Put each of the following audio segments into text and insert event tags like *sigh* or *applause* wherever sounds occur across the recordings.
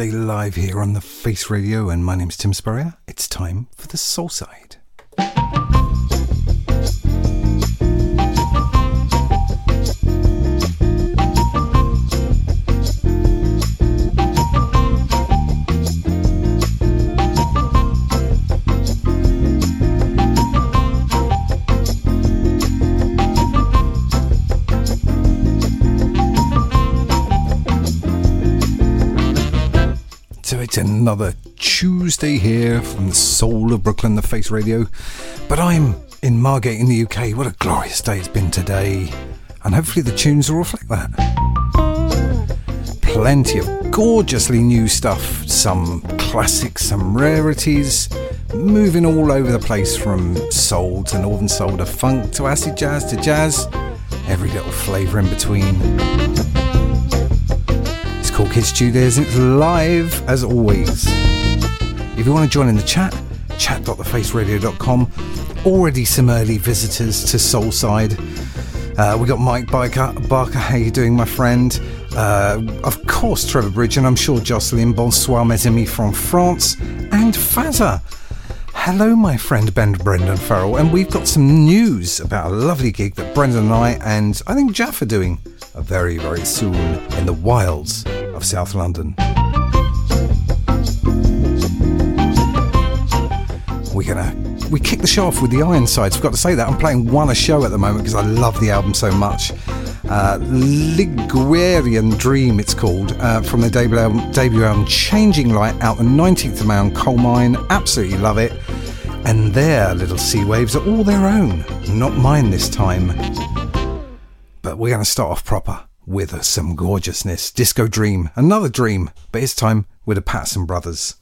Tuesday live here on the Face Radio, and my name's Tim Spurrier. It's time for the Soul Side. Another Tuesday here from the soul of Brooklyn, the Face Radio. But I'm in Margate in the UK. What a glorious day it's been today. And hopefully the tunes will reflect that. Plenty of gorgeously new stuff, some classics, some rarities, moving all over the place from soul to northern soul to funk to acid jazz to jazz, every little flavour in between. Called Kids Studios it's live as always. If you want to join in the chat, chat.thefaceradio.com. Already some early visitors to Soulside. Uh, we got Mike Barker. Barker, how you doing, my friend? Uh, of course, Trevor Bridge, and I'm sure Jocelyn. Bonsoir, mes amis from France. And Fazza. Hello, my friend Ben Brendan Farrell, and we've got some news about a lovely gig that Brendan and I, and I think Jeff are doing very, very soon in the wilds of South London. We're gonna we kick the show off with the Ironsides. Got to say that I'm playing one a show at the moment because I love the album so much. Uh, Ligurian Dream, it's called, uh, from the debut album, debut album Changing Light, out the 19th of May on Colemine. Absolutely love it. And their little sea waves are all their own, not mine this time. But we're going to start off proper with some gorgeousness. Disco Dream, another dream, but this time with the Patterson Brothers.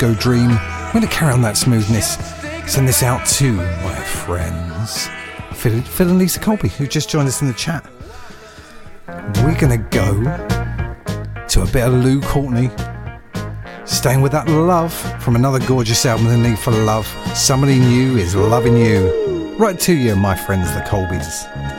Disco dream. I'm going to carry on that smoothness. Send this out to my friends, Phil, Phil and Lisa Colby, who just joined us in the chat. We're going to go to a bit of Lou Courtney. Staying with that love from another gorgeous album, The Need for Love. Somebody new is loving you. Right to you, my friends, the Colbys.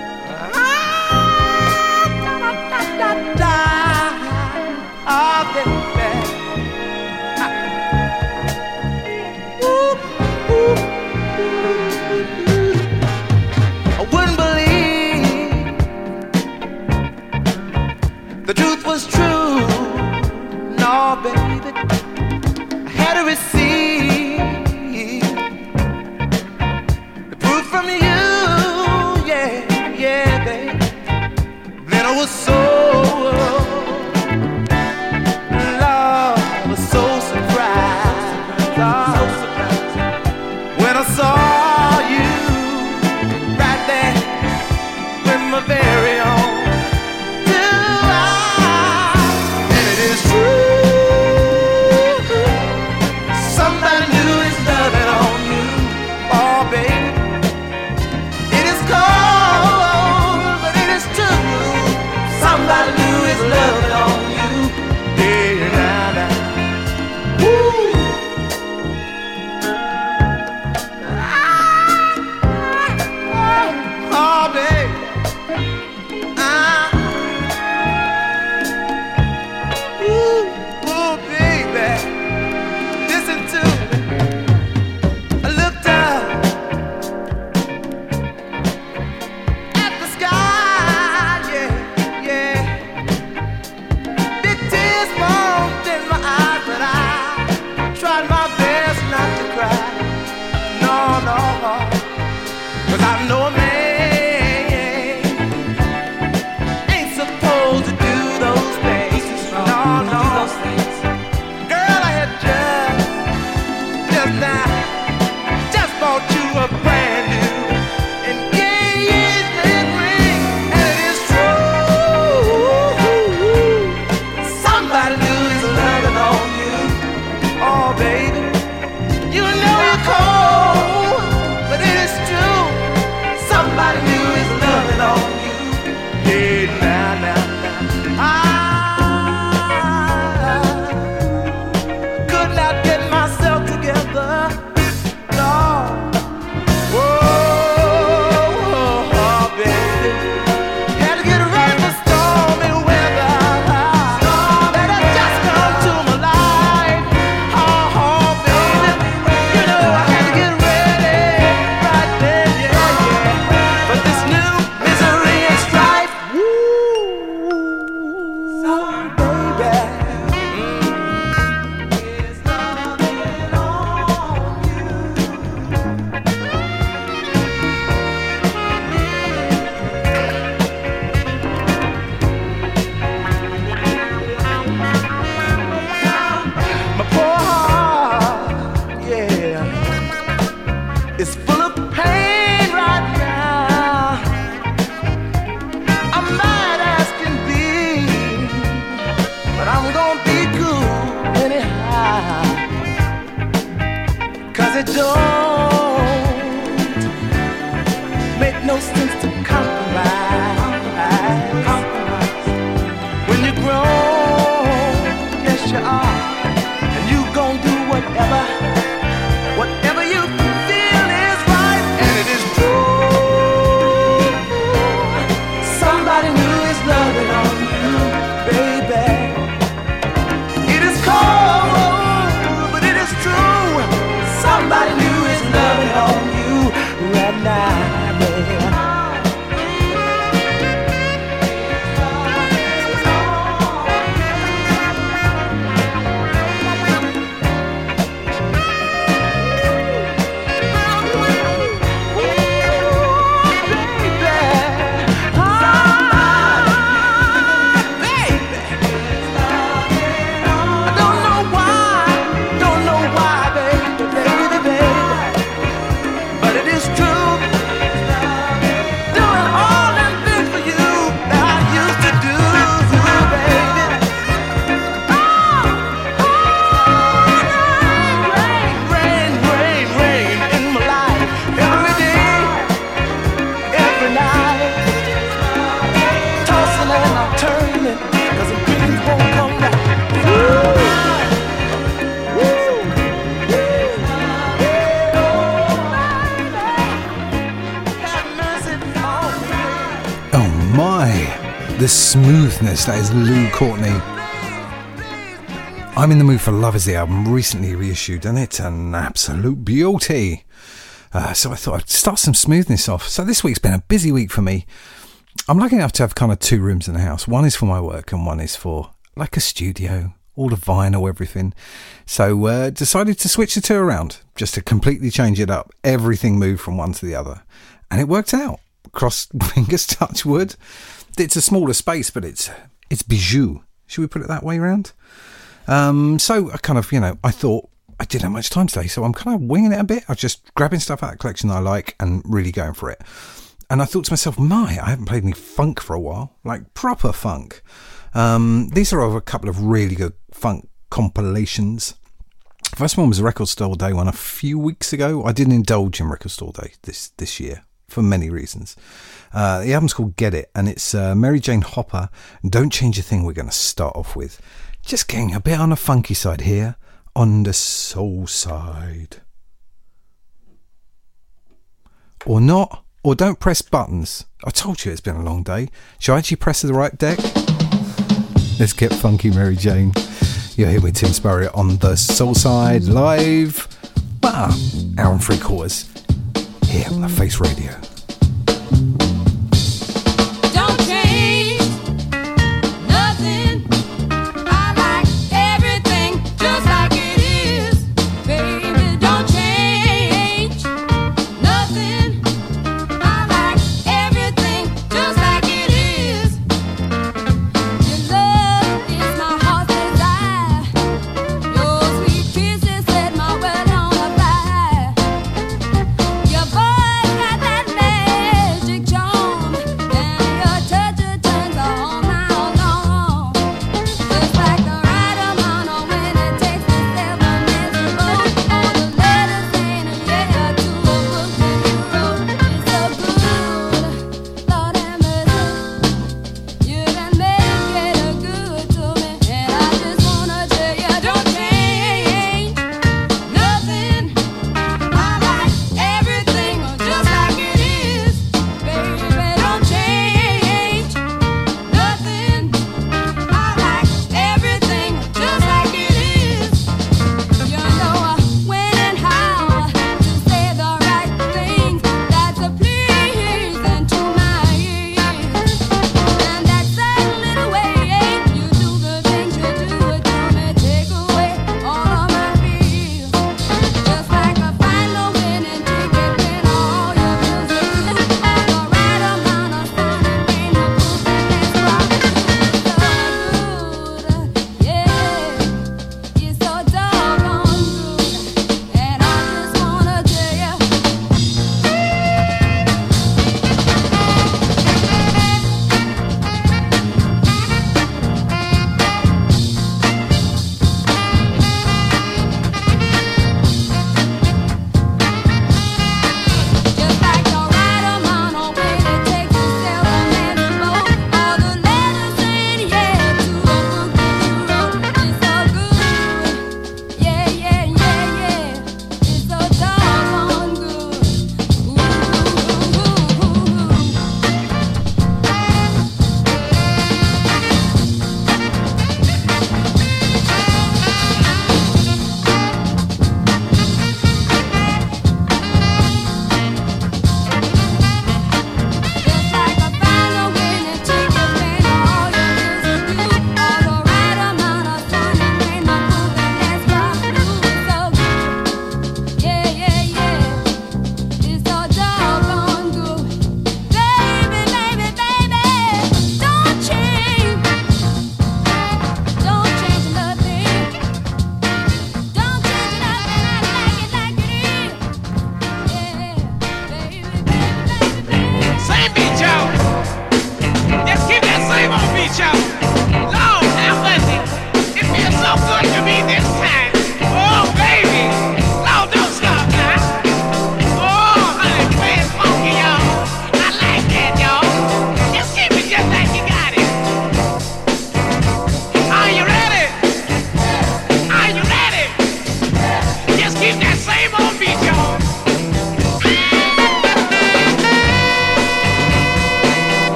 That is Lou Courtney. I'm in the mood for Love is the album, recently reissued, and it's an absolute beauty. Uh, so I thought I'd start some smoothness off. So this week's been a busy week for me. I'm lucky enough to have kind of two rooms in the house. One is for my work, and one is for like a studio, all the vinyl, everything. So uh, decided to switch the two around, just to completely change it up. Everything moved from one to the other, and it worked out. Cross *laughs* fingers, touch wood. It's a smaller space, but it's it's bijou. Should we put it that way round? Um, so I kind of, you know, I thought I didn't have much time today, so I'm kind of winging it a bit. I'm just grabbing stuff out of collection that I like and really going for it. And I thought to myself, my, I haven't played any funk for a while, like proper funk. Um, these are of a couple of really good funk compilations. First one was Record Store Day one a few weeks ago. I didn't indulge in Record Store Day this this year for many reasons. Uh, the album's called Get It, and it's uh, Mary Jane Hooper. Don't Change a Thing. We're going to start off with just getting a bit on the funky side here, on the soul side, or not, or don't press buttons. I told you it's been a long day. Should I actually press the right deck? Let's get funky, Mary Jane. You're here with Tim Spurrier on the Soul Side live. Wow, hour and three quarters here on the Face Radio.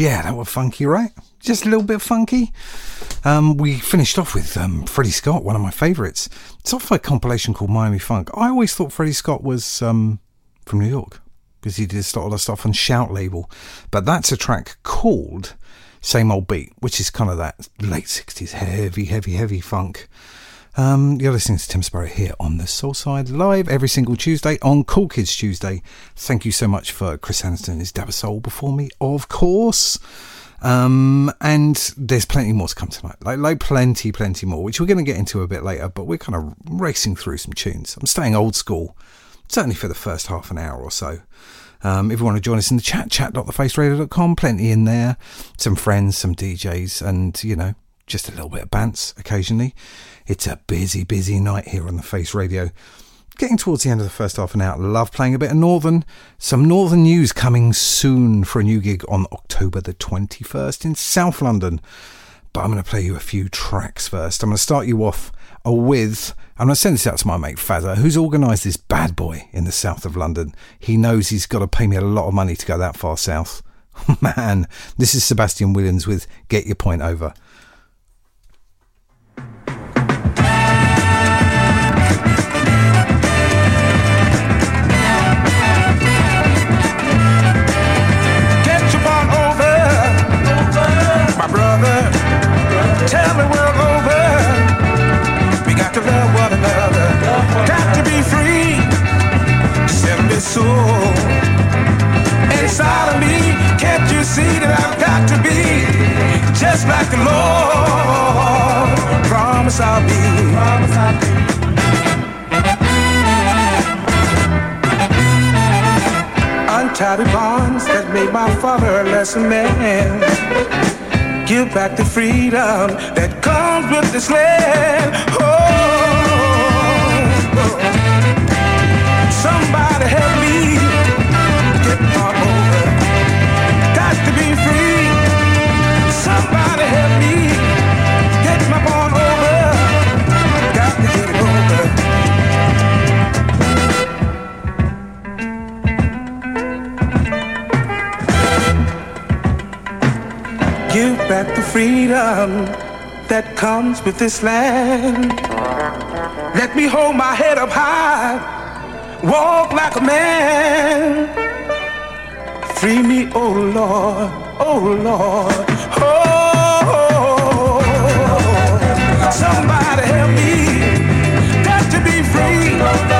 Yeah, that was funky, right? Just a little bit funky. Um, we finished off with um, Freddie Scott, one of my favourites. It's off a compilation called Miami Funk. I always thought Freddie Scott was um, from New York because he did a lot of stuff on Shout label. But that's a track called Same Old Beat, which is kind of that late 60s heavy, heavy, heavy funk. Um, you're listening to Tim Spurrier here on the Soul Side live every single Tuesday on Cool Kids Tuesday. Thank you so much for Chris Aniston and his Dab Soul before me, of course. Um, and there's plenty more to come tonight, like like plenty, plenty more, which we're going to get into a bit later. But we're kind of racing through some tunes. I'm staying old school, certainly for the first half an hour or so. Um, if you want to join us in the chat, chat.thefaceradio.com, plenty in there. Some friends, some DJs, and, you know, just a little bit of bants occasionally. It's a busy, busy night here on the Face Radio. Getting towards the end of the first half an hour, love playing a bit of Northern. Some Northern news coming soon for a new gig on October the 21st in South London. But I'm going to play you a few tracks first. I'm going to start you off uh, with, I'm going to send this out to my mate Fazza, who's organised this bad boy in the south of London. He knows he's got to pay me a lot of money to go that far south. *laughs* Man, this is Sebastian Williams with Get Your Point Over. Soul. Inside of me, can't you see that I've got to be just like the Lord? Promise I'll be. Promise I'll be. untie the bonds that made my father a lesser man. Give back the freedom that comes with this land. Oh, oh. somebody help Give back the freedom that comes with this land. Let me hold my head up high, walk like a man. Free me, oh Lord, oh Lord, oh. Somebody help me, got to be free.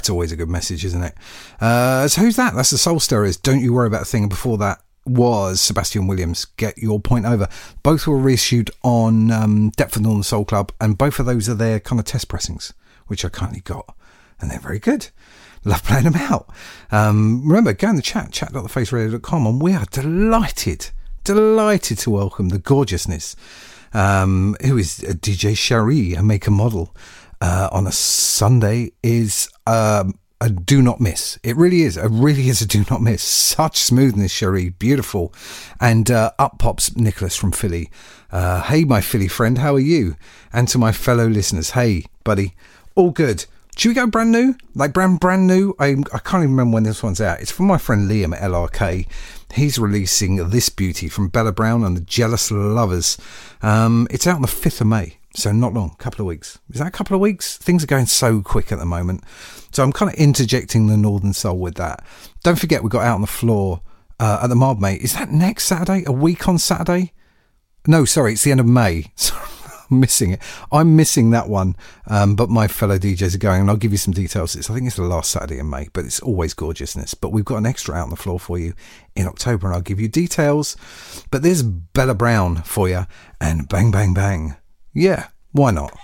That's always a good message, isn't it? Uh, so who's that? That's the Soul Stirrers. Don't you worry about a thing. And before that was Sebastian Williams. Get your point over. Both were reissued on um, Deptford Northern Soul Club, and both of those are their kind of test pressings, which I currently got, and they're very good. Love playing them out. Um, remember, go in the chat, chat.thefaceradio.com, and we are delighted, delighted to welcome the gorgeousness, um, who is DJ Cherie, a maker model, uh, on a Sunday is um, a do not miss. It really is. It really is a do not miss. Such smoothness, Cherie. Beautiful. And uh, up pops Nicholas from Philly. Uh, hey, my Philly friend, how are you? And to my fellow listeners, hey, buddy, all good. Should we go brand new? Like brand brand new? I I can't even remember when this one's out. It's from my friend Liam at LRK. He's releasing this beauty from Bella Brown and the Jealous Lovers. Um, it's out on the fifth of May, so not long, couple of weeks. Is that a couple of weeks? Things are going so quick at the moment, so I'm kind of interjecting the Northern Soul with that. Don't forget, we got out on the floor uh, at the Mildmay. Is that next Saturday? A week on Saturday? No, sorry, it's the end of May. *laughs* I'm missing it. I'm missing that one. Um, but my fellow DJs are going, and I'll give you some details. It's, I think it's the last Saturday in May, but it's always gorgeousness. But we've got an extra out on the floor for you in October, and I'll give you details. But there's Bella Brown for you, and bang, bang, bang. Yeah, why not?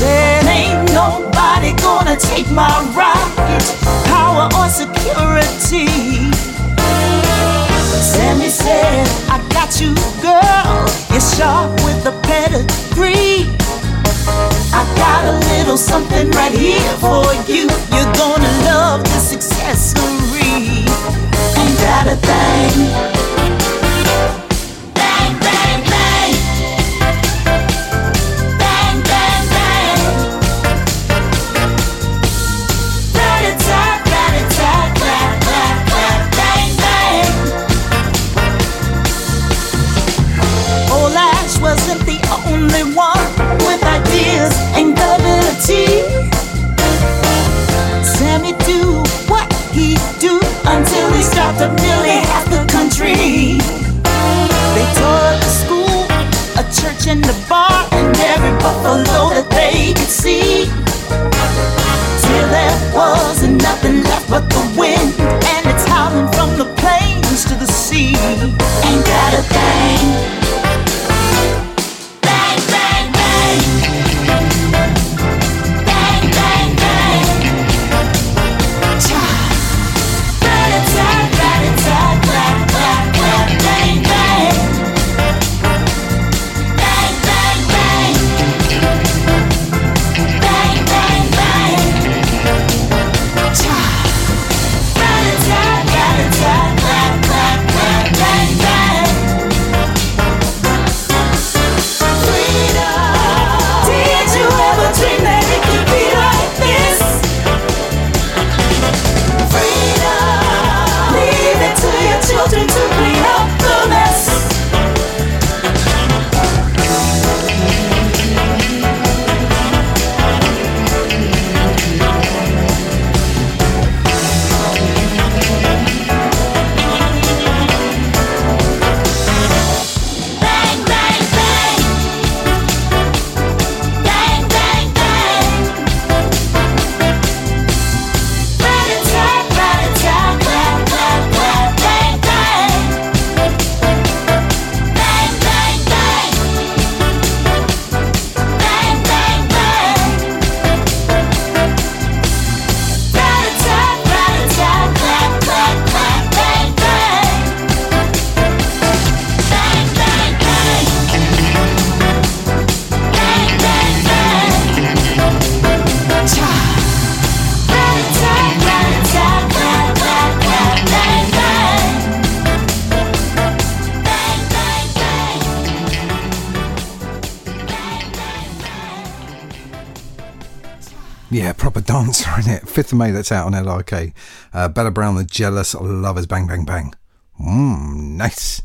Said, Ain't nobody gonna take my rocket power or security. Sammy said, I got you, girl. You're sharp with a pedigree. I got a little something right here for you. You're gonna love this accessory. Ain't that a thing? in the bar and every buffalo that they could see. Till there wasn't nothing left but the wind, and it's howling from the plains to the sea. Ain't got a thing. 5th of May, that's out on LRK. Uh, Bella Brown, The Jealous Lovers, Bang Bang Bang. Mmm, nice.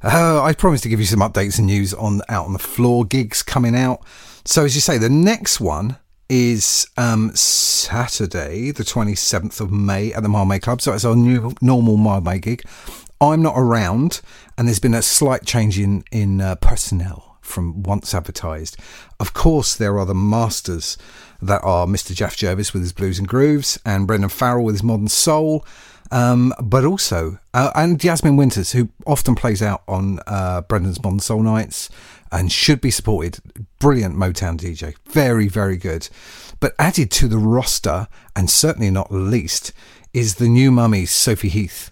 Uh, I promised to give you some updates and news on Out on the Floor gigs coming out. So, as you say, the next one is um, Saturday, the 27th of May at the Mildmay Club. So, it's our new normal Mildmay gig. I'm not around, and there's been a slight change in, in uh, personnel from once advertised. Of course, there are the masters that are Mr. Jeff Jervis with his blues and grooves, and Brendan Farrell with his modern soul. Um, but also, uh, and Jasmine Winters, who often plays out on uh, Brendan's Modern Soul Nights and should be supported. Brilliant Motown DJ. Very, very good. But added to the roster, and certainly not least, is the new mummy, Sophie Heath.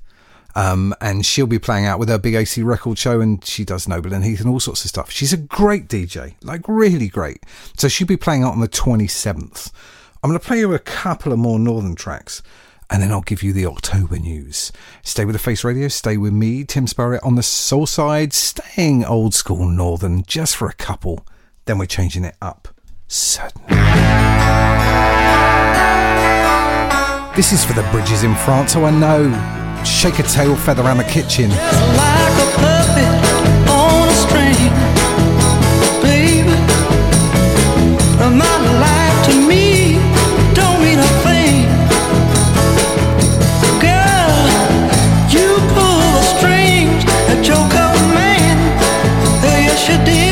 Um, and she'll be playing out with her big AC record show, and she does Noble and Heath and all sorts of stuff. She's a great DJ, like really great. So she'll be playing out on the 27th. I'm going to play you a couple of more Northern tracks and then I'll give you the October news. Stay with the Face Radio, stay with me, Tim Spurrier, on the Soulside, staying old school northern just for a couple, then we're changing it up. Certainly. This is for the bridges in France, oh I know. Shake a tail feather around the kitchen. a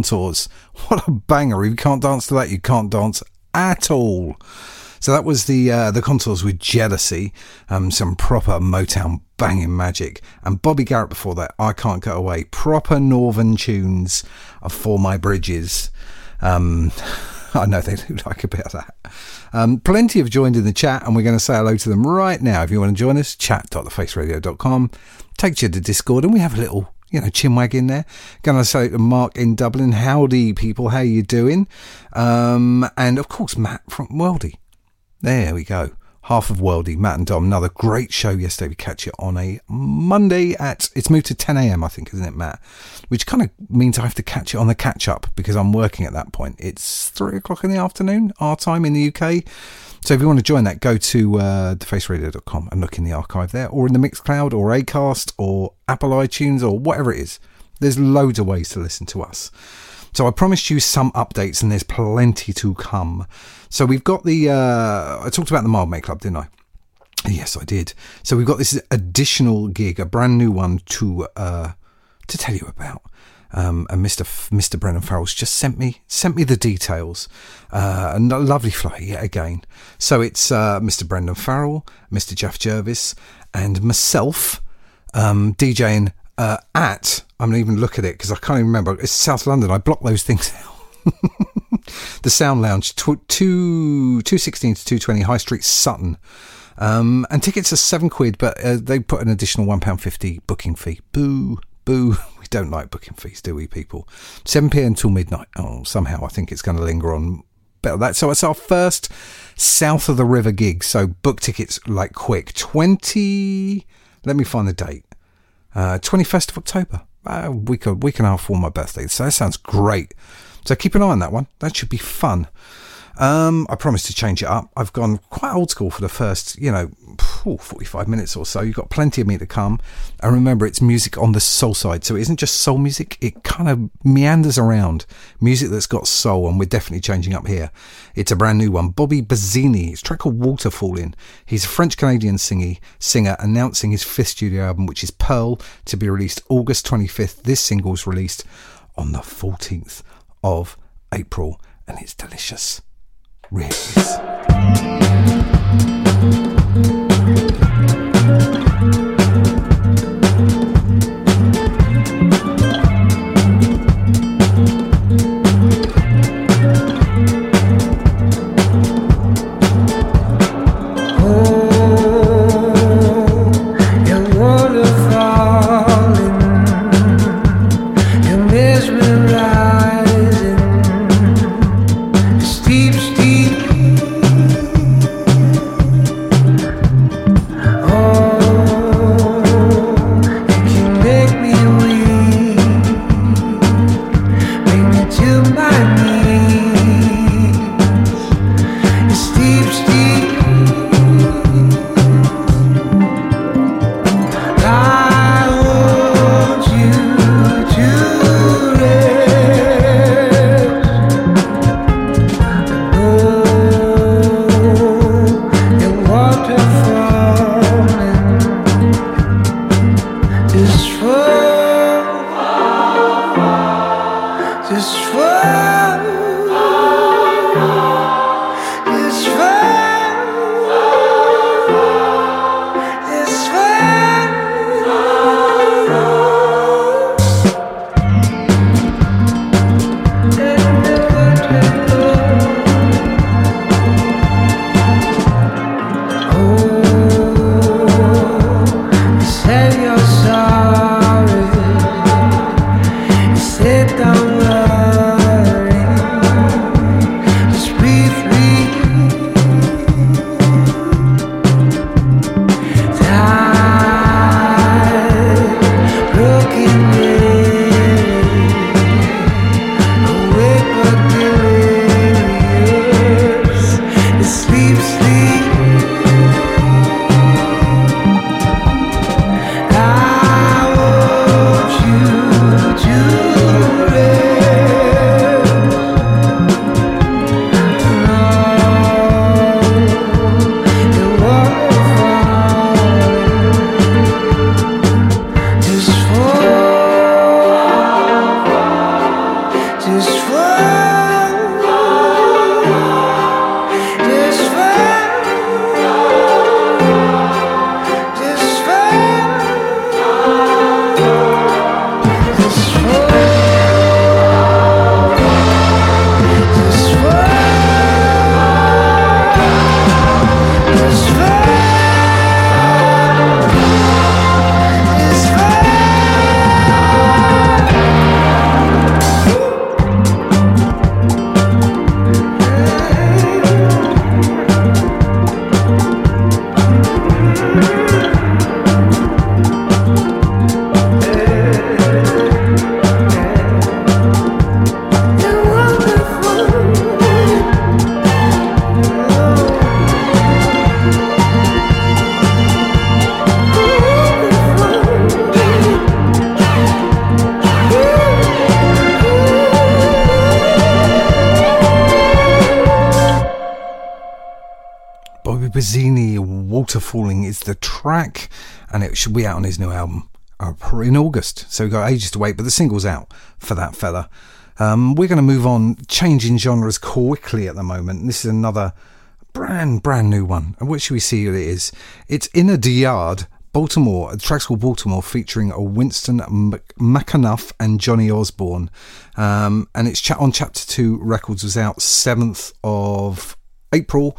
contours. *laughs* What a banger. If you can't dance to that, you can't dance at all. So that was the uh, the contours with jealousy, um, some proper Motown banging magic, and Bobby Garrett before that. I can't go away. Proper Northern tunes for my bridges. Um, *laughs* I know they do like a bit of that. Um, plenty have joined in the chat, and we're going to say hello to them right now. If you want to join us, chat.thefaceradio.com takes you to Discord, and we have a little you know, chinwag in there. Gonna say to Mark in Dublin, howdy people, how you doing? Um, and of course Matt from Worldy. There we go. Half of Worldy, Matt and Dom. Another great show yesterday. We catch it on a Monday at it's moved to 10 a.m. I think, isn't it, Matt? Which kind of means I have to catch it on the catch up because I'm working at that point. It's three o'clock in the afternoon, our time in the UK. So if you want to join that, go to uh, thefaceradio.com and look in the archive there, or in the Mixcloud, or Acast, or Apple iTunes, or whatever it is. There's loads of ways to listen to us. So I promised you some updates, and there's plenty to come. So we've got the. Uh, I talked about the Mild Mildmay Club, didn't I? Yes, I did. So we've got this additional gig, a brand new one to uh, to tell you about. Um, and Mr. F- Mr. Brendan Farrell's just sent me sent me the details. Uh, a lovely flight yet again. So it's uh, Mr. Brendan Farrell, Mr. Jeff Jervis, and myself um, DJing uh, at. I'm gonna even look at it because I can't even remember. It's South London. I block those things *laughs* out. the Sound Lounge, tw- two two sixteen to two twenty High Street, Sutton. Um, and tickets are seven quid, but uh, they put an additional one pound fifty booking fee. Boo, boo. *laughs* We don't like booking fees, do we, people? Seven pm till midnight. Oh, somehow I think it's going to linger on better that. So it's our first south of the river gig. So book tickets like quick. Twenty. Let me find the date. Uh, first of October. Uh, week a week and a half for my birthday. So that sounds great. So keep an eye on that one. That should be fun. Um, I promise to change it up. I've gone quite old school for the first, you know, 45 minutes or so. You've got plenty of me to come. And remember, it's music on the Soulside. So it isn't just soul music, it kind of meanders around. Music that's got soul, and we're definitely changing up here. It's a brand new one. Bobby Bazini. It's a track called Waterfalling. He's a French Canadian singer announcing his fifth studio album, which is Pearl, to be released August 25th. This single's released on the 14th of April, and it's delicious. Really should be out on his new album uh, in August. So we've got ages to wait, but the single's out for that fella. Um, we're going to move on, changing genres quickly at the moment. This is another brand, brand new one. And what should we see what it is? It's Inna de Yard, Baltimore. The track's called Baltimore, featuring a Winston McAnuff and Johnny Osbourne. Um, and it's on Chapter 2 Records, was out 7th of April.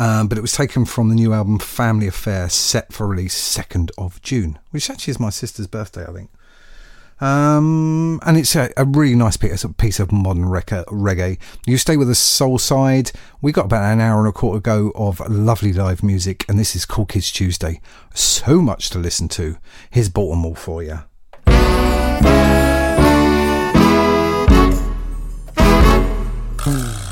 Um, but it was taken from the new album Family Affair, set for release 2nd of June, which actually is my sister's birthday, I think. Um, and it's a, a, really nice piece, piece of modern reggae. You stay with the Soulside. We got about an hour and a quarter go of lovely live music, and this is Cool Kids Tuesday. So much to listen to. Here's Baltimore for you. *sighs* *sighs* *sighs*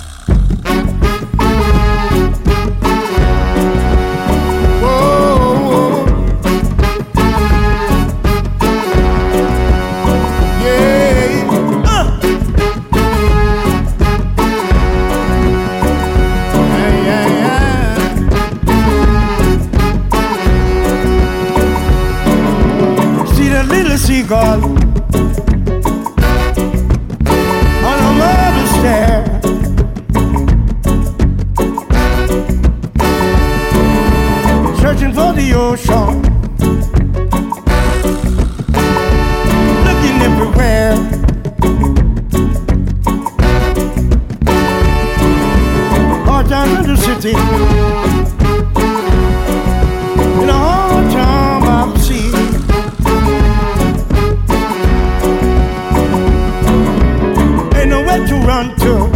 seagull on a marble stair. Searching for the ocean, looking everywhere. Down in the city. unto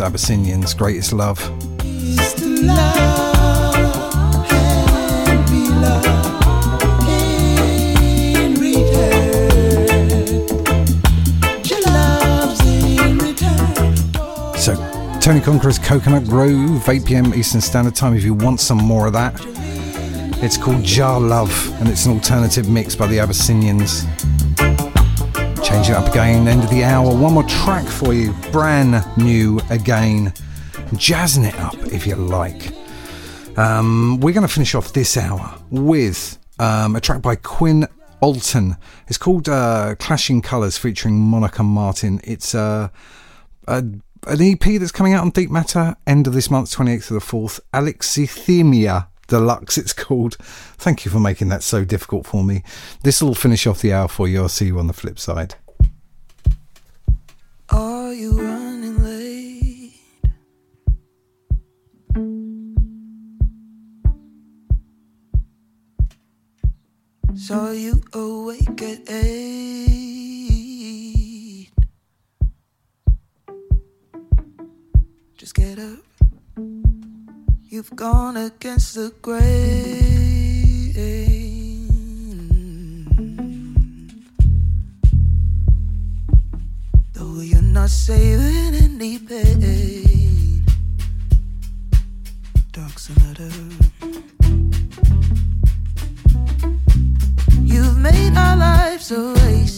Abyssinians' greatest love. So, Tony Conqueror's Coconut Grove, 8 pm Eastern Standard Time. If you want some more of that, it's called Jah Love, and it's an alternative mix by the Abyssinians. Change it up again, end of the hour. One more track for you, brand new again. Jazzing it up if you like. Um, we're going to finish off this hour with um, a track by Quinn Oulton. It's called uh, Clashing Colours featuring Monica Martin. It's uh, a, an EP that's coming out on Deep Matter end of this month, 28th of the 4th. Alexithymia Deluxe, it's called. Thank you for making that so difficult for me. This will finish off the hour for you. I'll see you on the flip side. You running late? Saw you awake at eight. Just get up. You've gone against the grain. Not saving any pain. Dark's another. You've made our lives a waste.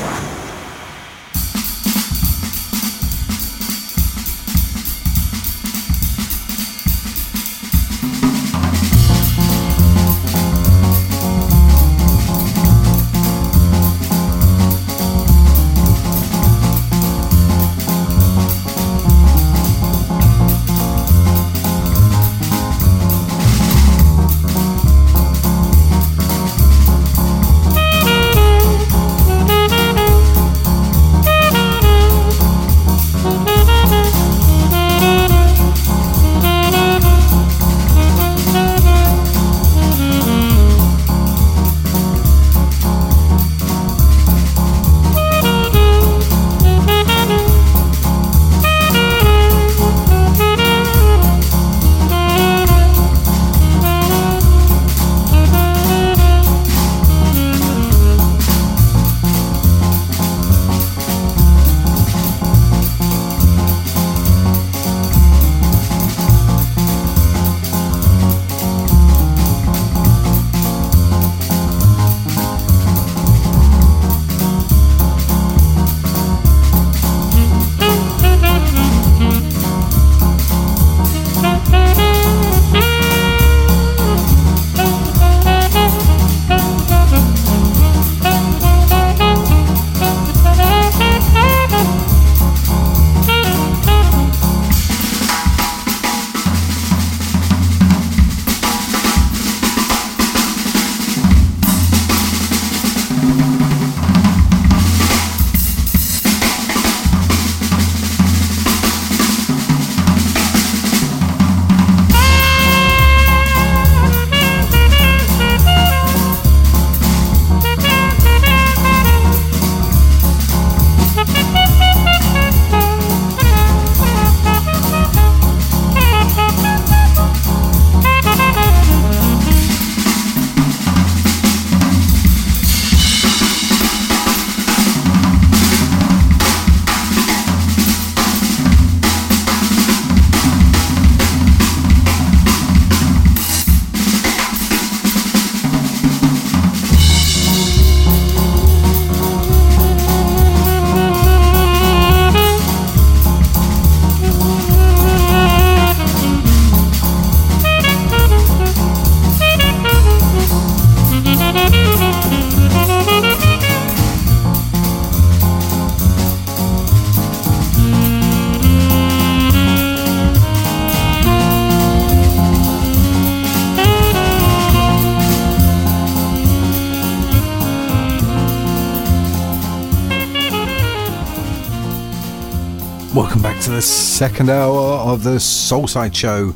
Second hour of the Soulside Show,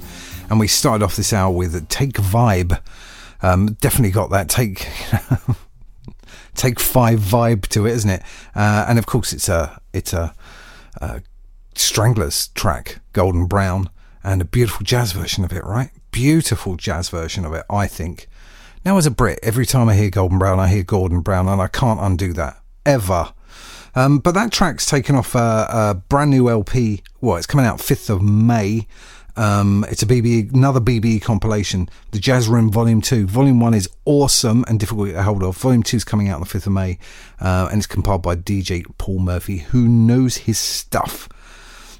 and we started off this hour with Take Vibe. Um, definitely got that take, *laughs* take five vibe to it, isn't it? Uh, and of course, it's a it's a, uh Stranglers track, Golden Brown, and a beautiful jazz version of it, right? Beautiful jazz version of it, I think. Now, as a Brit, every time I hear Golden Brown, I hear Gordon Brown, and I can't undo that ever. Um, but that track's taken off a, a brand new LP. Well, it's coming out 5th of May. Um, it's a BB, another BBE compilation, the Jazz Room Volume 2. Volume 1 is awesome and difficult to get hold of. Volume 2 is coming out on the 5th of May, uh, and it's compiled by DJ Paul Murphy, who knows his stuff.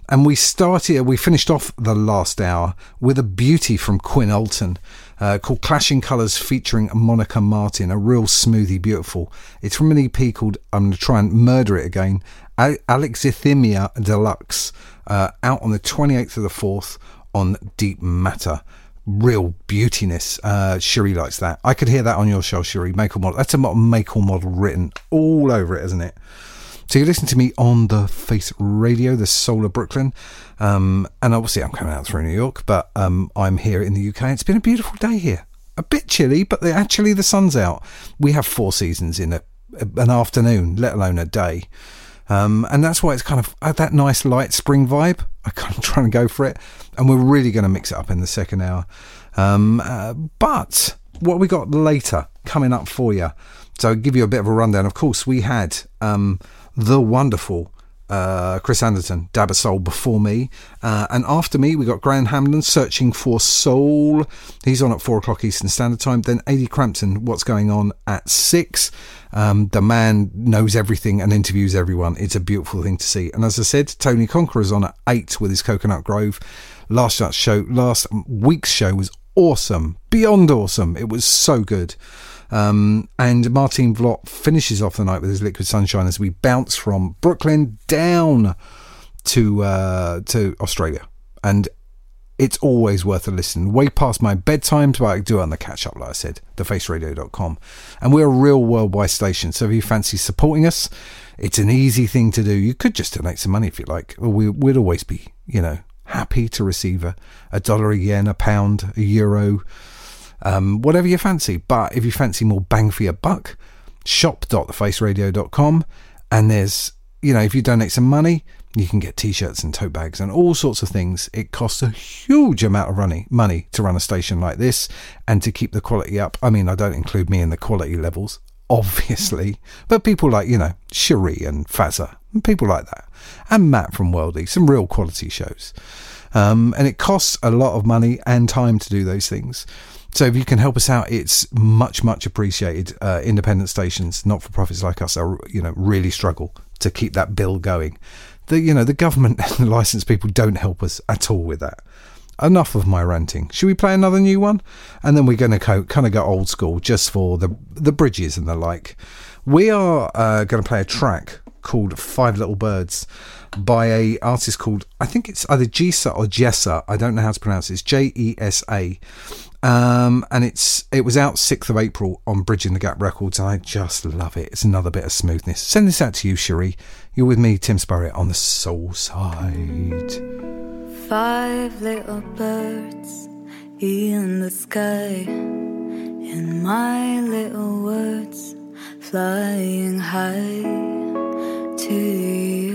And we started, we finished off the last hour with a beauty from Quinn Oulton uh, called Clashing Colours featuring Monica Martin, a real smoothie, beautiful. It's from an EP called, I'm going to try and murder it again, Alexithymia Deluxe, uh, out on the 28th of the 4th on Deep Matter. Real beautiness. Uh, likes that. I could hear that on your show, Cherie. Make or model. That's a make or model written all over it, isn't it? So you listen to me on the Face Radio, the Soul of Brooklyn. Um, and obviously, I'm coming out through New York, but um, I'm here in the UK. It's been a beautiful day here. A bit chilly, but the, actually the sun's out. We have four seasons in a, an afternoon, let alone a day. Um, and that's why it's kind of uh, that nice light spring vibe. I kind of *laughs* trying to go for it, and we're really going to mix it up in the second hour. Um, uh, but what we got later coming up for you. So I'll give you a bit of a rundown. Of course, we had um, the wonderful uh, Chris Anderton, Dab of Soul before me. Uh, and after me, we got Graham Hamlin searching for soul. He's on at four o'clock Eastern Standard Time. Then Adi Crampton, what's going on at six. Um, the man knows everything and interviews everyone. It's a beautiful thing to see. And as I said, Tony Conqueror's on at eight with his Coconut Grove. Last show, last week's show was awesome, beyond awesome. It was so good. Um, and Martin Vlot finishes off the night with his Liquid Sunshine as we bounce from Brooklyn down to uh, to Australia. And it's always worth a listen. Way past my bedtime, but I do it on the catch up, like I said, thefaceradio.com. And we're a real worldwide station, so if you fancy supporting us, it's an easy thing to do. You could just donate some money if you like. We, would always be, you know, happy to receive a, a dollar, a yen, a pound, a euro, um, whatever you fancy. But if you fancy more bang for your buck, shop.thefaceradio.com. And there's, you know, if you donate some money, you can get t-shirts and tote bags and all sorts of things. It costs a huge amount of running money to run a station like this and to keep the quality up. I mean, I don't include me in the quality levels, *laughs* obviously, but people like, you know, Cherie and Fazza and people like that. And Matt from Worldy, some real quality shows. Um, and it costs a lot of money and time to do those things. So if you can help us out, it's much, much appreciated. Uh, independent stations, not for profits like us, are you know really struggle to keep that bill going. The you know the government *laughs* and the licensed people don't help us at all with that. Enough of my ranting. Should we play another new one? And then we're going to co- kind of go old school just for the the bridges and the like. We are uh, going to play a track called Five Little Birds by a artist called I think it's either Jesa or Jessa. I don't know how to pronounce it. It's J E S A. Um, and it's it was out 6th of April on Bridging the Gap Records, I just love it. It's another bit of smoothness. Send this out to you, Cherie. You're with me, Tim Spurrier, on the Soulside. Five little birds in the sky, and my little words flying high to you.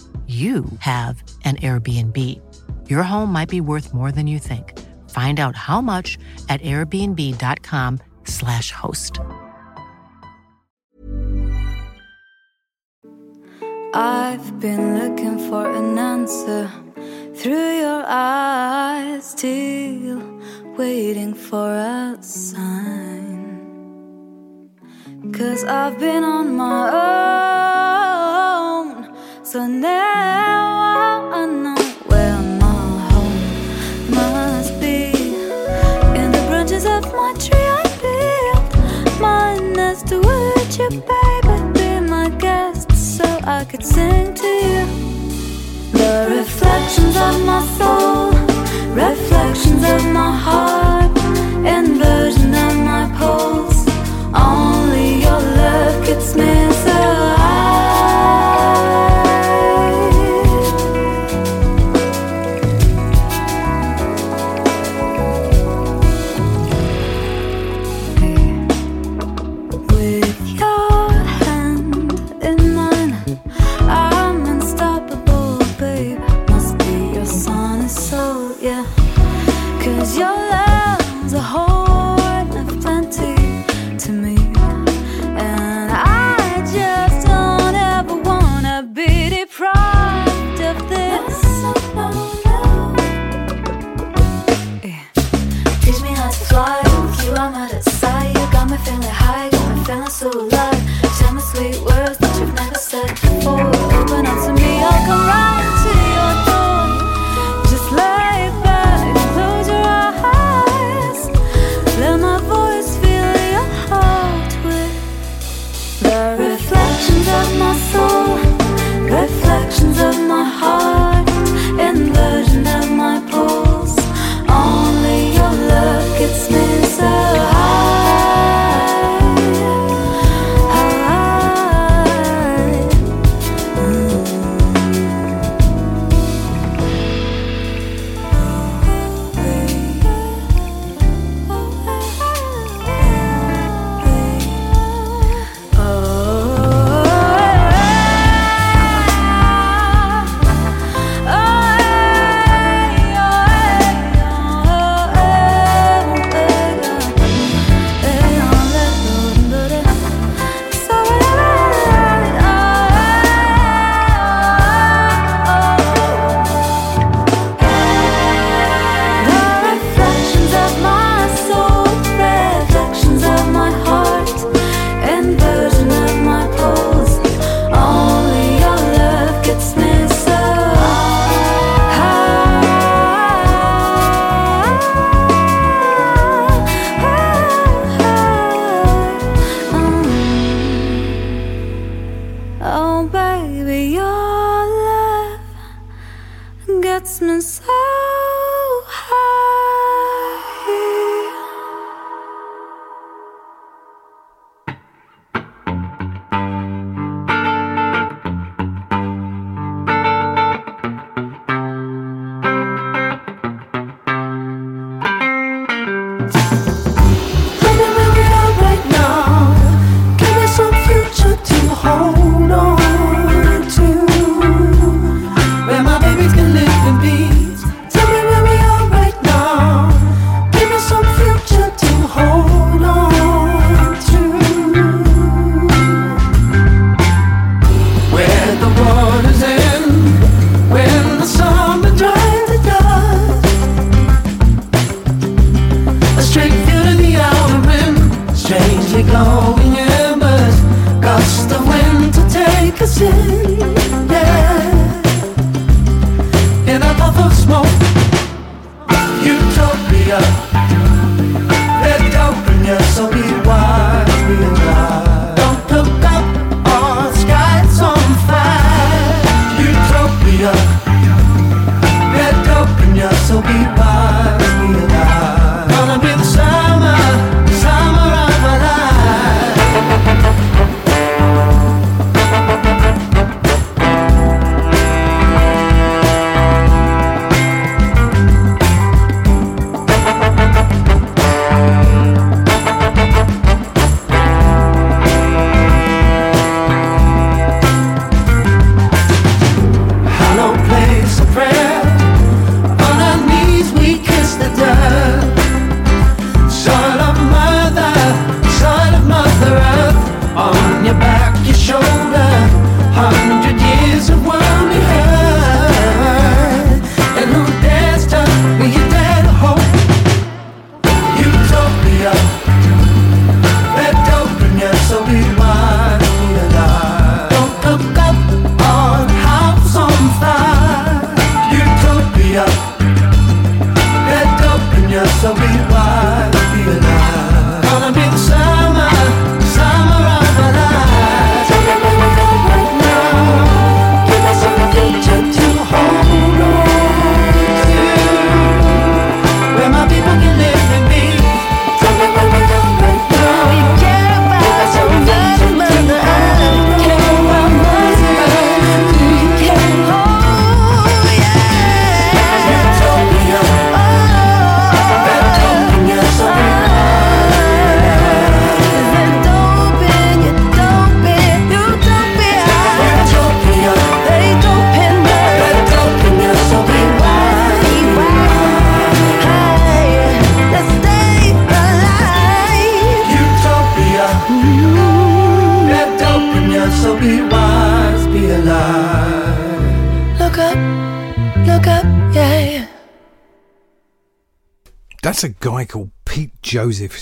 you have an Airbnb. Your home might be worth more than you think. Find out how much at airbnb.com/slash host. I've been looking for an answer through your eyes, still waiting for a sign. Cause I've been on my own. So now I know where my home must be. In the branches of my tree, I built my nest. Would you, baby, be my guest so I could sing to you? The reflections of my soul, reflections of my heart, inversions.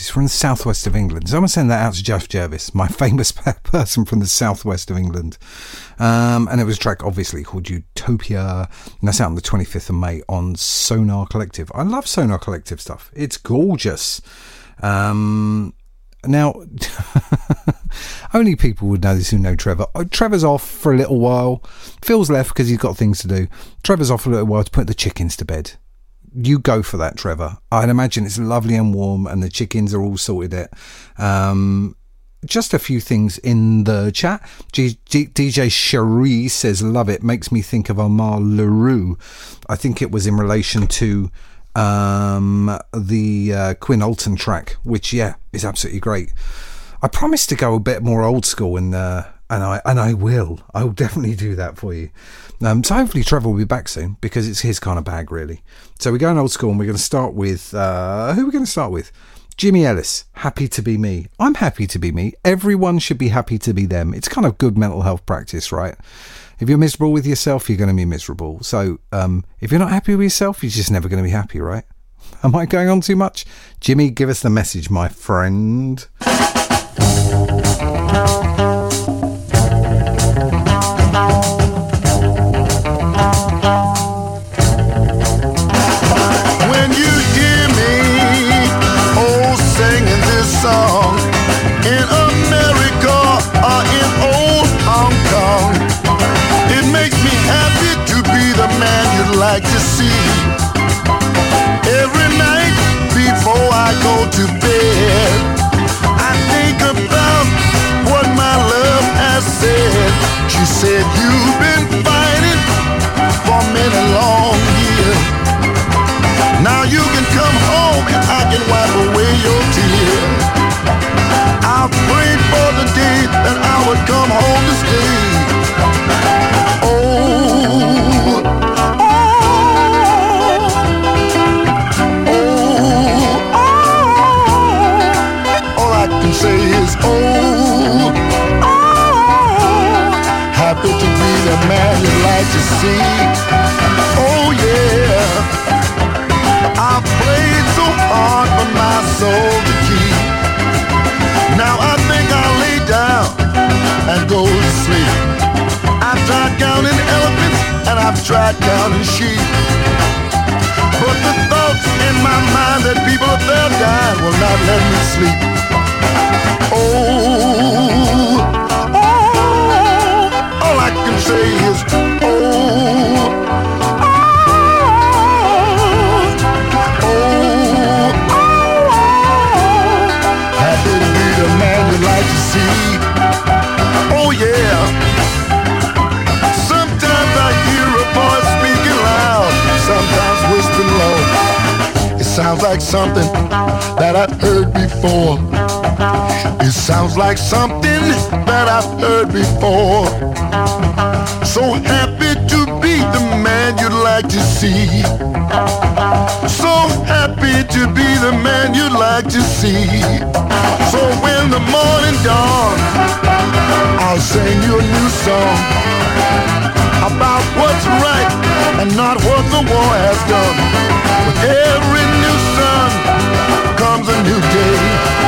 From the southwest of England. So I'm going to send that out to Jeff Jervis, my *laughs* famous person from the southwest of England. Um, and it was a track, obviously, called Utopia. And that's out on the 25th of May on Sonar Kollektiv. I love Sonar Kollektiv stuff. It's gorgeous. Um, now, *laughs* only people would know this who know Trevor. Oh, Trevor's off for a little while. Phil's left because he's got things to do. Trevor's off for a little while to put the chickens to bed you go for that, Trevor. I'd imagine it's lovely and warm, and the chickens are all sorted It. Um, just a few things in the chat. G- G- DJ Cherie says, "Love it. Makes me think of Omar LaRue. I think it was in relation to um, the uh, Quinn Oulton track, which yeah is absolutely great. I promised to go a bit more old school, in uh, and I and I will. I will definitely do that for you. Um, so hopefully Trevor will be back soon because it's his kind of bag, really. So we're going old school, and we're going to start with uh, who are we going to start with? Jimmy Ellis, happy to be me. I'm happy to be me. Everyone should be happy to be them. It's kind of good mental health practice, right? If you're miserable with yourself, you're going to be miserable. So um, if you're not happy with yourself, you're just never going to be happy, right? *laughs* Am I going on too much? Jimmy, give us the message, my friend. Like to see. Every night before I go to bed, I think about what my love has said. She said, You've been fighting for many long years. Now you can come home and I can wipe away your tears. I prayed for the day that I would come home to stay. Is oh, oh. Happy to be the man you like to see. Oh yeah. I played so hard for my soul to keep. Now I think I'll lay down and go to sleep. I've tried counting elephants and I've tried counting sheep. But the thoughts in my mind that people there dying will not let me sleep. Oh, oh, all I can say is oh. Happy to be the man you like to see. Oh yeah. Sometimes I hear a voice speaking loud, sometimes whispering low. It sounds like something that I've heard before. It sounds like something that I've heard before. So happy to be the man you'd like to see. So happy to be the man you'd like to see. So when the morning dawns, I'll sing you a new song about what's right and not what the war has done. With every new sun comes a new day,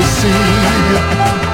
to see.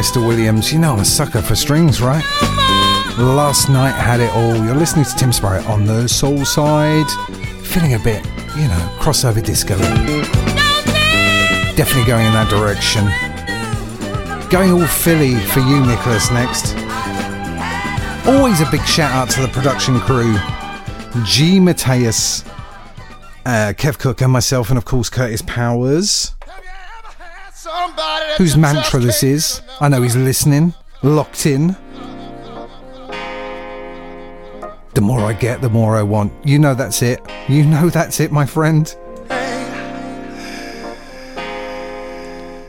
Lester Williams. You know I'm a sucker for strings, right? Last night had it all. You're listening to Tim Spurrier on the Soulside. Feeling a bit, you know, crossover disco. Definitely going in that direction. Going all Philly for you, Nicholas, next. Always a big shout out to the production crew. G. Mateus, uh, Kev Cook, and myself, and of course Curtis Powers whose mantra this is. I know he's listening, locked in. The more I get, the more I want. You know that's it. You know that's it, my friend.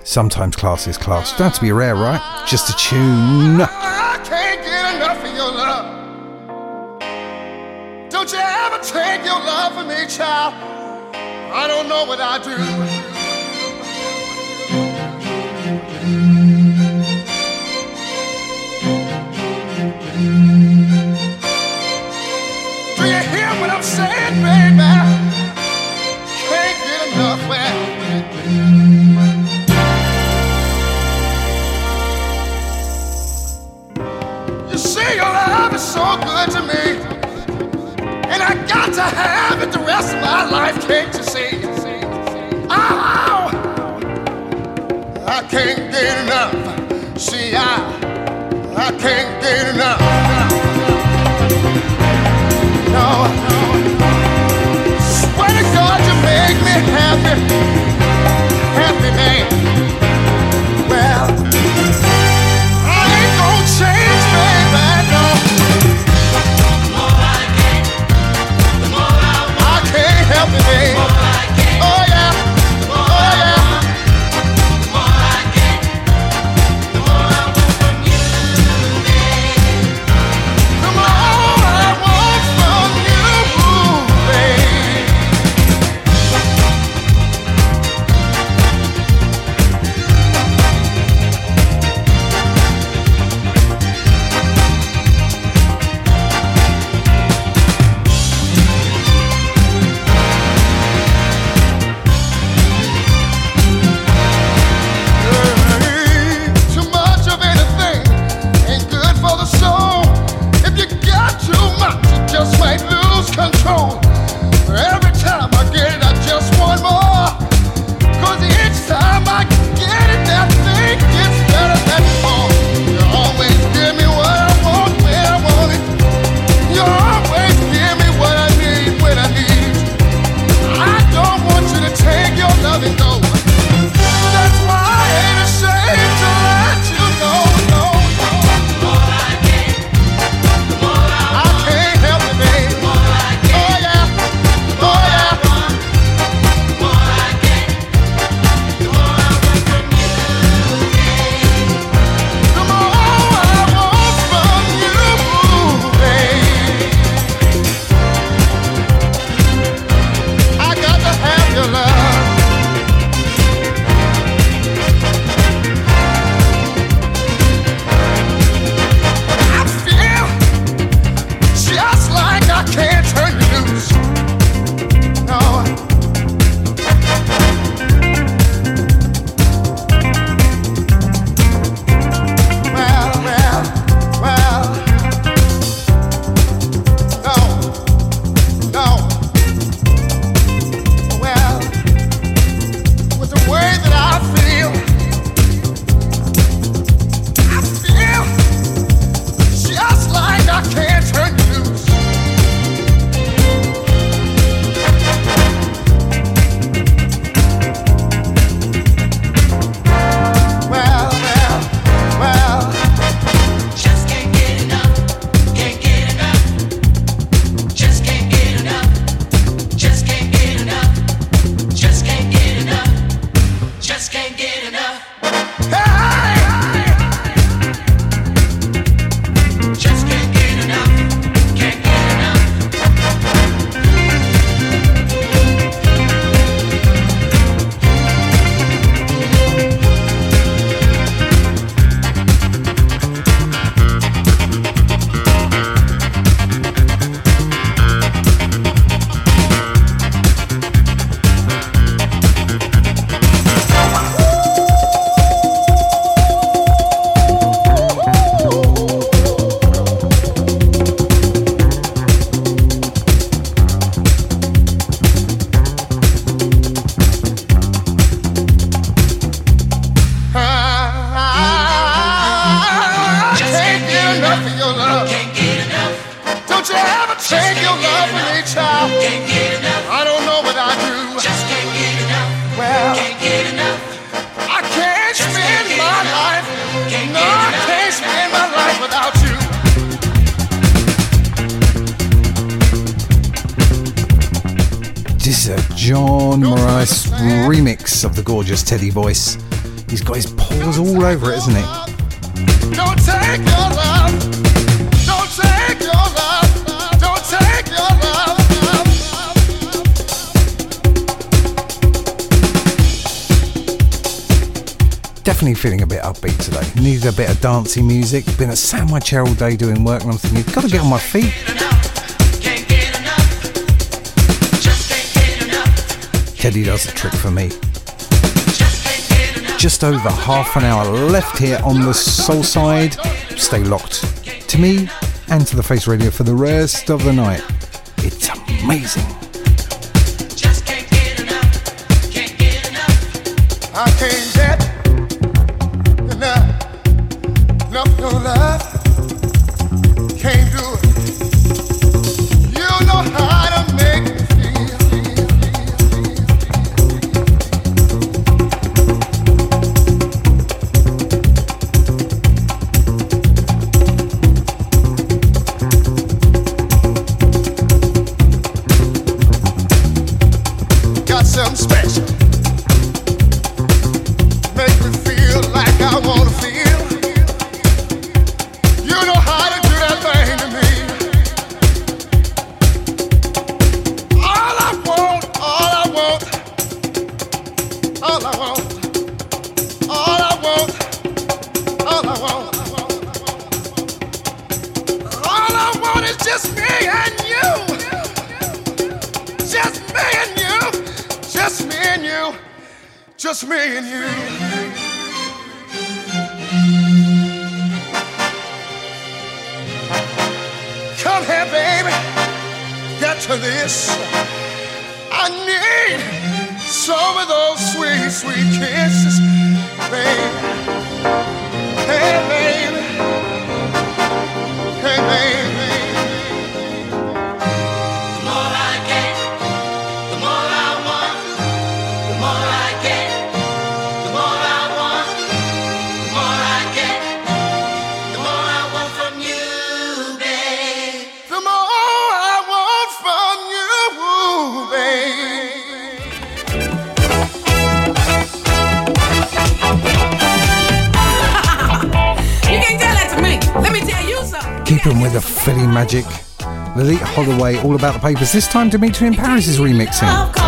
Sometimes class is class. That's to be rare, right? Just a tune. I can't get enough of your love. Don't you ever take your love for me, child. I don't know what I do. I can't get enough. No. Swear to God, you make me happy. John Morales remix of the gorgeous Teddy voice. He's got his paws all over it, isn't it? definitely feeling a bit upbeat today. Needed a bit of dancing music. Been a sandwich all day doing work, and I'm thinking, gotta get on my feet. Teddy does the trick for me. Just over half an hour left here on the Soulside. Stay locked to me and to the face radio for the rest of the night. It's amazing. about the papers. This time, Dimitri in Paris is remixing.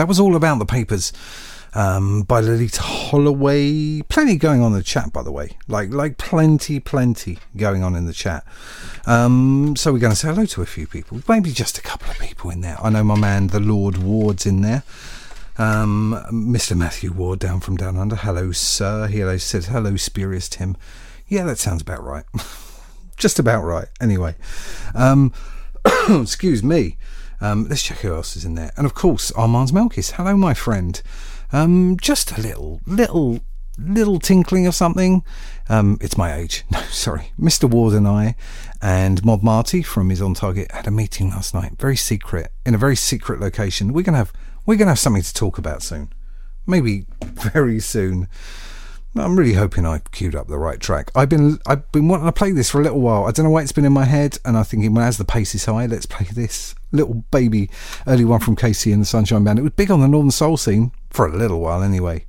That was all about the papers um, by Loleatta Holloway. Plenty going on in the chat, by the way. Like, like plenty, plenty going on in the chat. Um, so we're going to say hello to a few people, maybe just a couple of people in there. I know my man, the Lord Ward's in there. Um, Mr. Matthew Ward down from down under. Hello, sir. He said, hello, spurious Tim. Yeah, that sounds about right. *laughs* just about right. Anyway, um, *coughs* excuse me. Um, let's check who else is in there. And of course, Armand's Melkis. Hello, my friend. Um, just a little, little, little tinkling of something. Um, it's my age. *laughs* No, sorry. Mr. Ward and I and Mob Marty from his On Target had a meeting last night. Very secret, in a very secret location. We're gonna have we're gonna have something to talk about soon. Maybe *laughs* very soon. I'm really hoping I queued up the right track. I've been I've been wanting to play this for a little while. I don't know why it's been in my head, and I'm thinking, well, as the pace is high, let's play this little baby early one from KC and the Sunshine Band. It was big on the Northern Soul scene for a little while, anyway.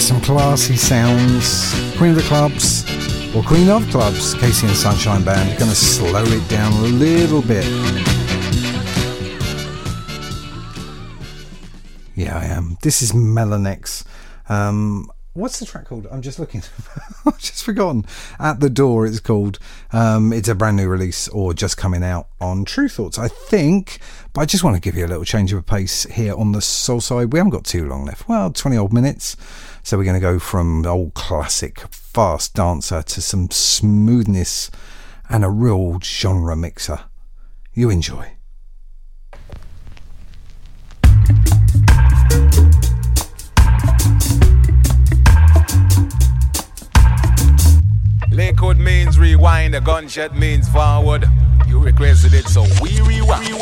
some classy sounds. Queen of the Clubs, or Queen of Clubs, KC and Sunshine Band. Gonna slow it down a little bit. Yeah, I am. This is Melanex. Um, what's the track called? I'm just looking. *laughs* I've just forgotten. At the Door, it's called. Um, it's a brand new release or just coming out on Tru Thoughts, I think. But I just want to give you a little change of pace here on the Soulside. We haven't got too long left. Well, 20 odd minutes. So we're going to go from old classic fast dancer to some smoothness and a real genre mixer. You enjoy. Lakewood means rewind, a gunshot means forward. You requested it, so we rewind.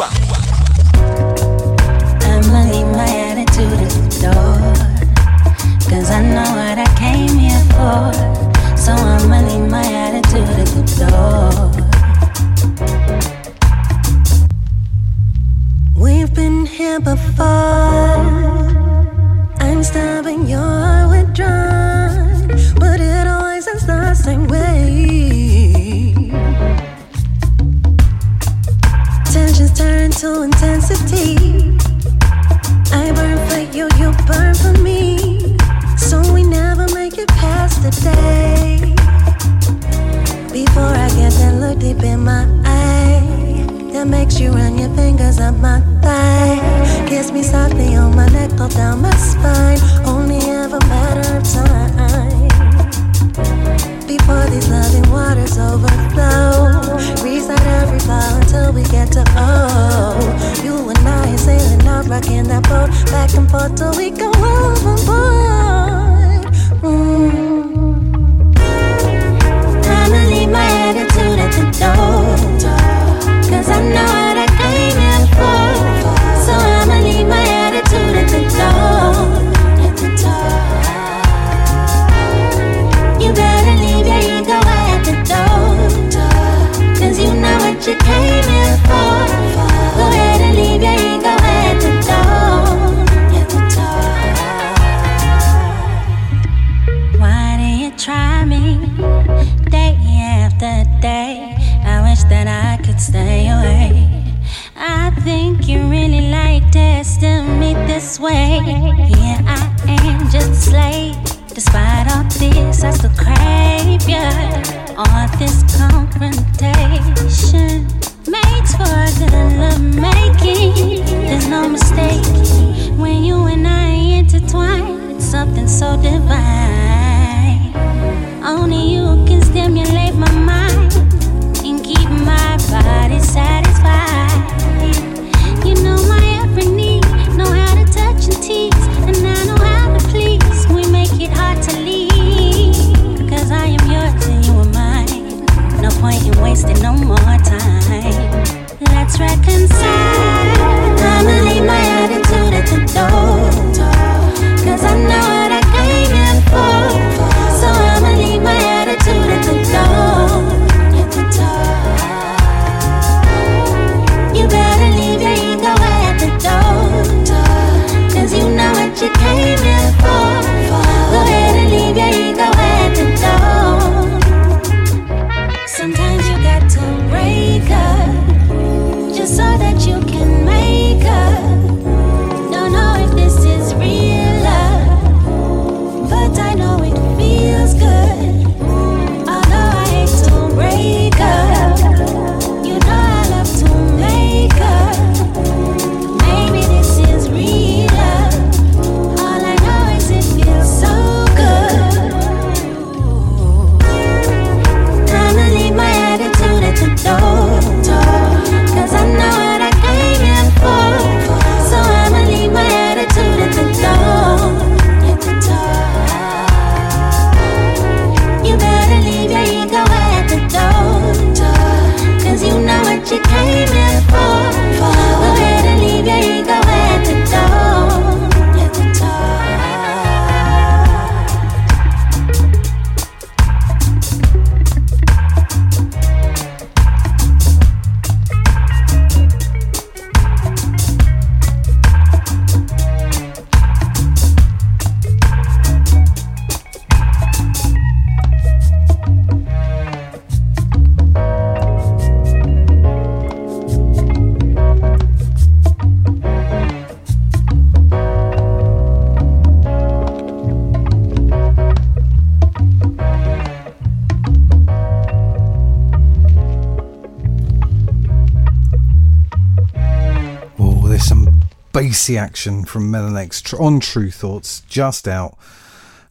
Action from Melanex tr- on Tru Thoughts just out.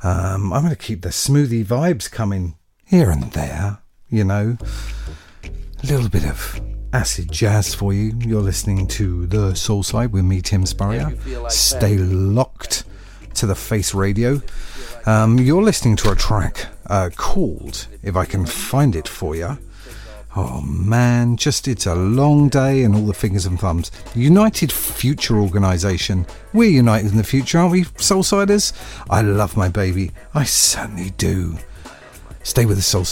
Um, I'm going to keep the smoothie vibes coming here and there, you know. A little bit of acid jazz for you. You're listening to The Soulside with me, Tim Spurrier. Stay locked to the Face Radio. Um, you're listening to a track uh, called, if I can find it for you. Oh man, just it's a long day and all the fingers and thumbs. United Future Organisation. We're united in the future, aren't we, Soulsiders? I love my baby. I certainly do. Stay with the Soul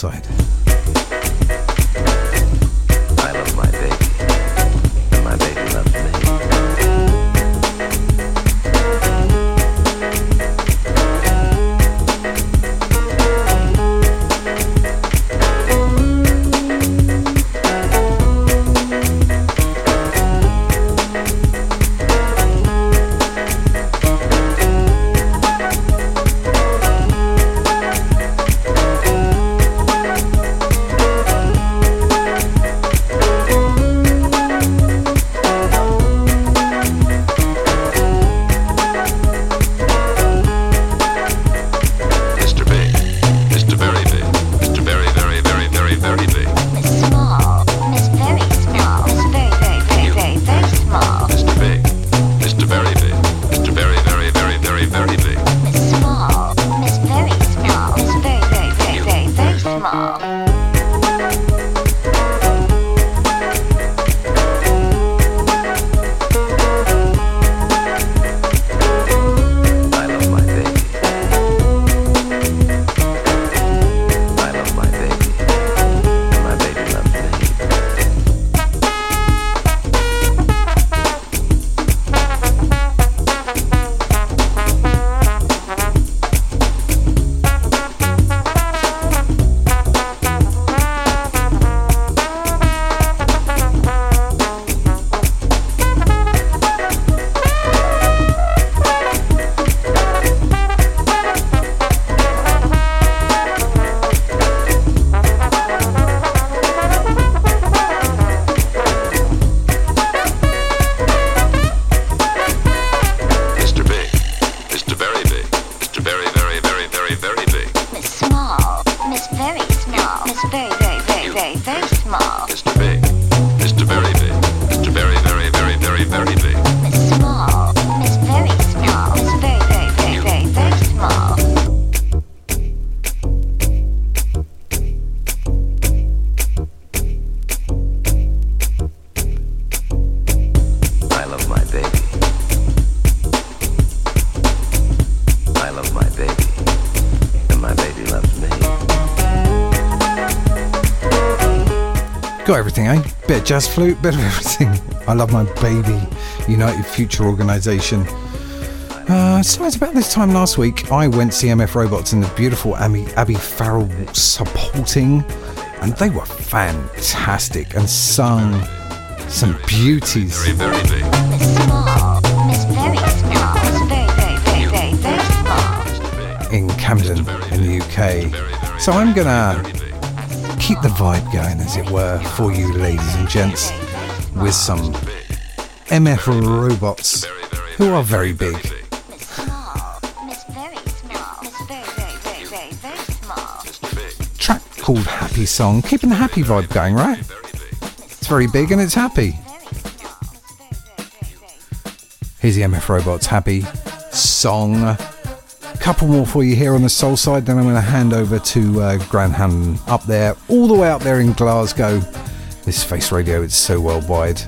jazz flute, bit of everything. I love my baby. United Future Organisation. Uh, so it's about this time last week, I went to see MF Robots and the beautiful Abby, Abby Farrell supporting, and they were fantastic and sung some beauties Very, very big. Small, Miss Very in Camden in the UK. So I'm gonna keep the vibe going, as it were, for you, ladies and gents, with some MF Robots who are very big. Track called Happy Song, keeping the happy vibe going, right? It's very big and it's happy. Here's the MF Robots Happy Song. Couple more for you here on the Soulside, then I'm going to hand over to uh, Hannon up there, all the way up there in Glasgow. This Face Radio is so worldwide.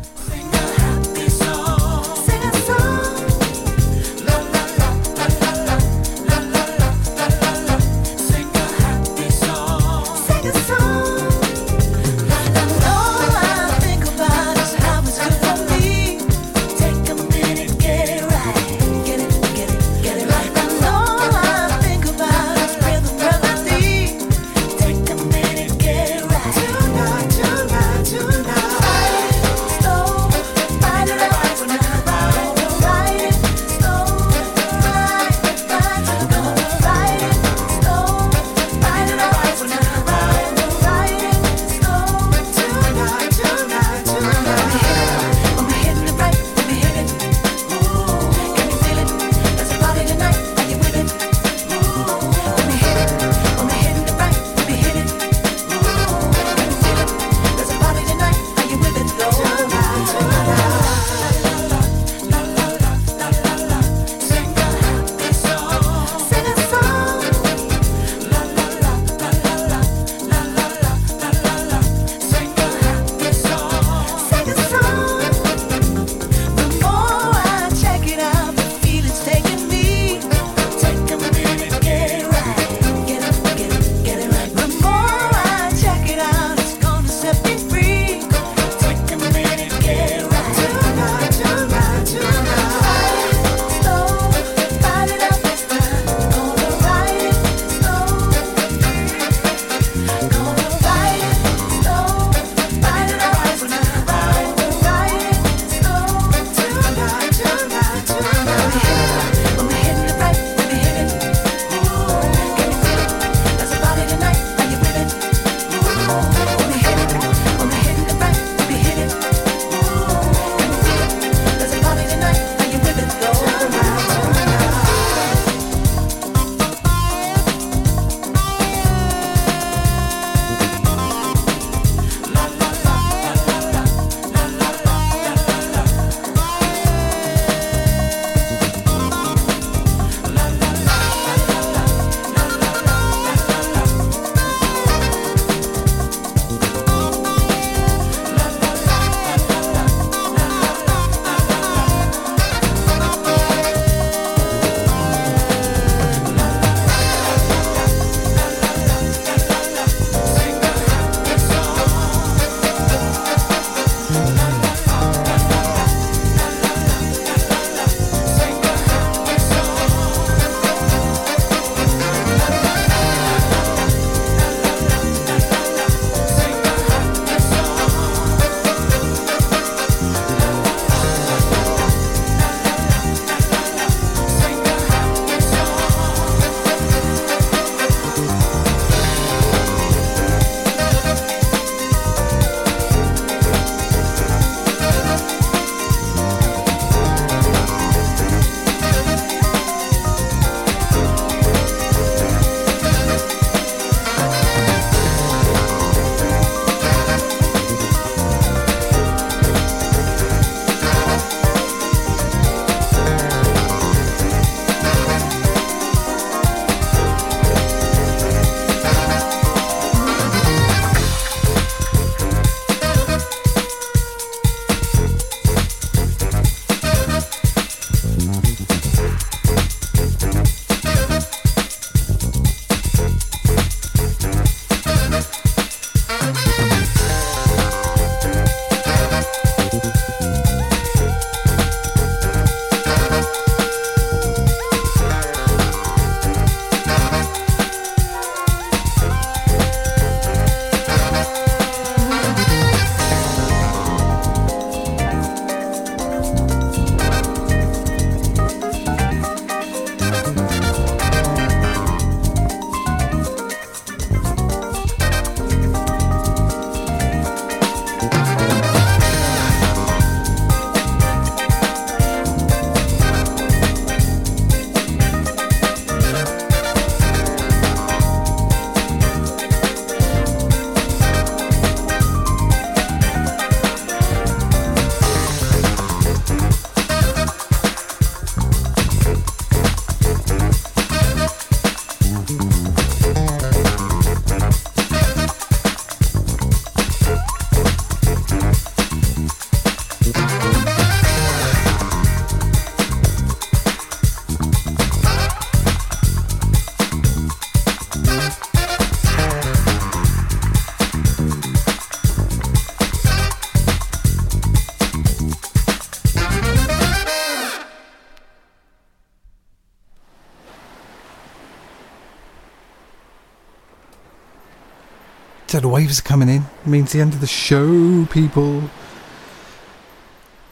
Waves are coming in. It means the end of the show, people.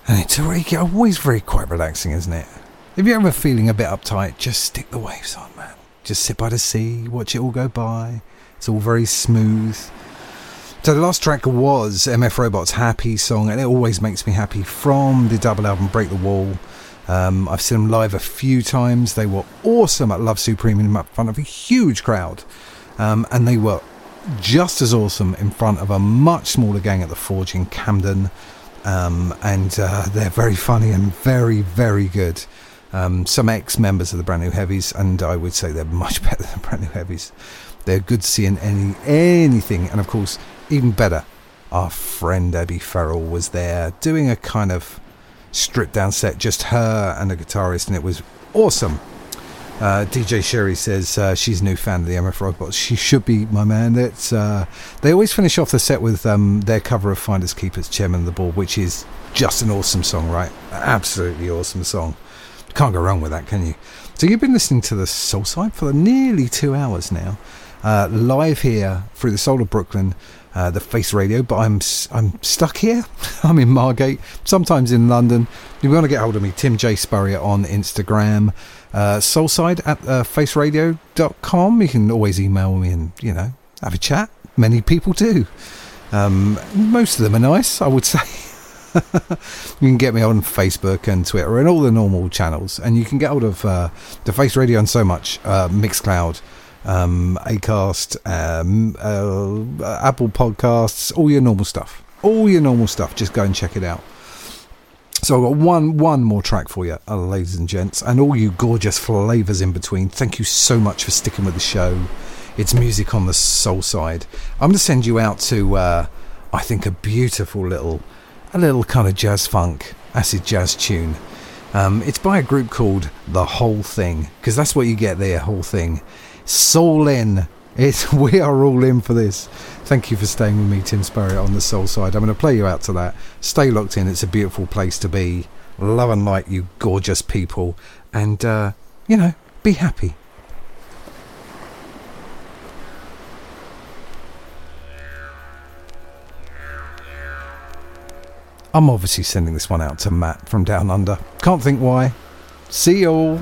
And it's already always very quite relaxing, isn't it? If you're ever feeling a bit uptight, just stick the waves on, man. Just sit by the sea, watch it all go by. It's all very smooth. So the last track was MF Robot's Happy song, and it always makes me happy from the double album Break the Wall. Um, I've seen them live a few times. They were awesome at Love Supreme in front of a huge crowd. Um, and they were just as awesome in front of a much smaller gang at the Forge in Camden. Um, and uh, they're very funny and very, very good. Um, some ex members of the Brand New Heavies, and I would say they're much *laughs* better than Brand New Heavies. They're good seeing any anything, and of course, even better, our friend Abby Farrell was there doing a kind of stripped down set, just her and a guitarist, and it was awesome. Uh, DJ Cherie says uh, she's a new fan of the MF Robots. She should be, my man. It's, uh, they always finish off the set with um, their cover of Finders Keepers, Chairman of the Board, which is just an awesome song, right? Absolutely awesome song. Can't go wrong with that, can you? So you've been listening to the Soulside for nearly two hours now, uh, live here through the Soul of Brooklyn, uh, the Face Radio. But I'm I'm stuck here. *laughs* I'm in Margate, sometimes in London. If you want to get hold of me, Tim J Spurrier on Instagram, uh, Soulside at uh, faceradio.com. You can always email me and you know have a chat. Many people do. Um, most of them are nice, I would *laughs* say. you can get me on Facebook and Twitter and all the normal channels, and you can get hold of uh, the Face Radio and so much uh, Mixcloud, um, Acast, um, uh, Apple Podcasts, all your normal stuff, all your normal stuff. Just go and check it out. So I've got one one more track for you, uh, ladies and gents, and all you gorgeous flavours in between. Thank you so much for sticking with the show. It's music on the Soulside. I'm going to send you out to, uh, I think, a beautiful little, a little kind of jazz funk, acid jazz tune. Um, it's by a group called The Whole Thing, because that's what you get there, whole thing. Soul in. It's *laughs* we are all in for this. Thank you for staying with me, Tim Spurrier, on the Soulside. I'm going to play you out to that. Stay locked in. It's a beautiful place to be. Love and light, you gorgeous people, and uh, you know, be happy. I'm obviously sending this one out to Matt from Down Under. Can't think why. See you all.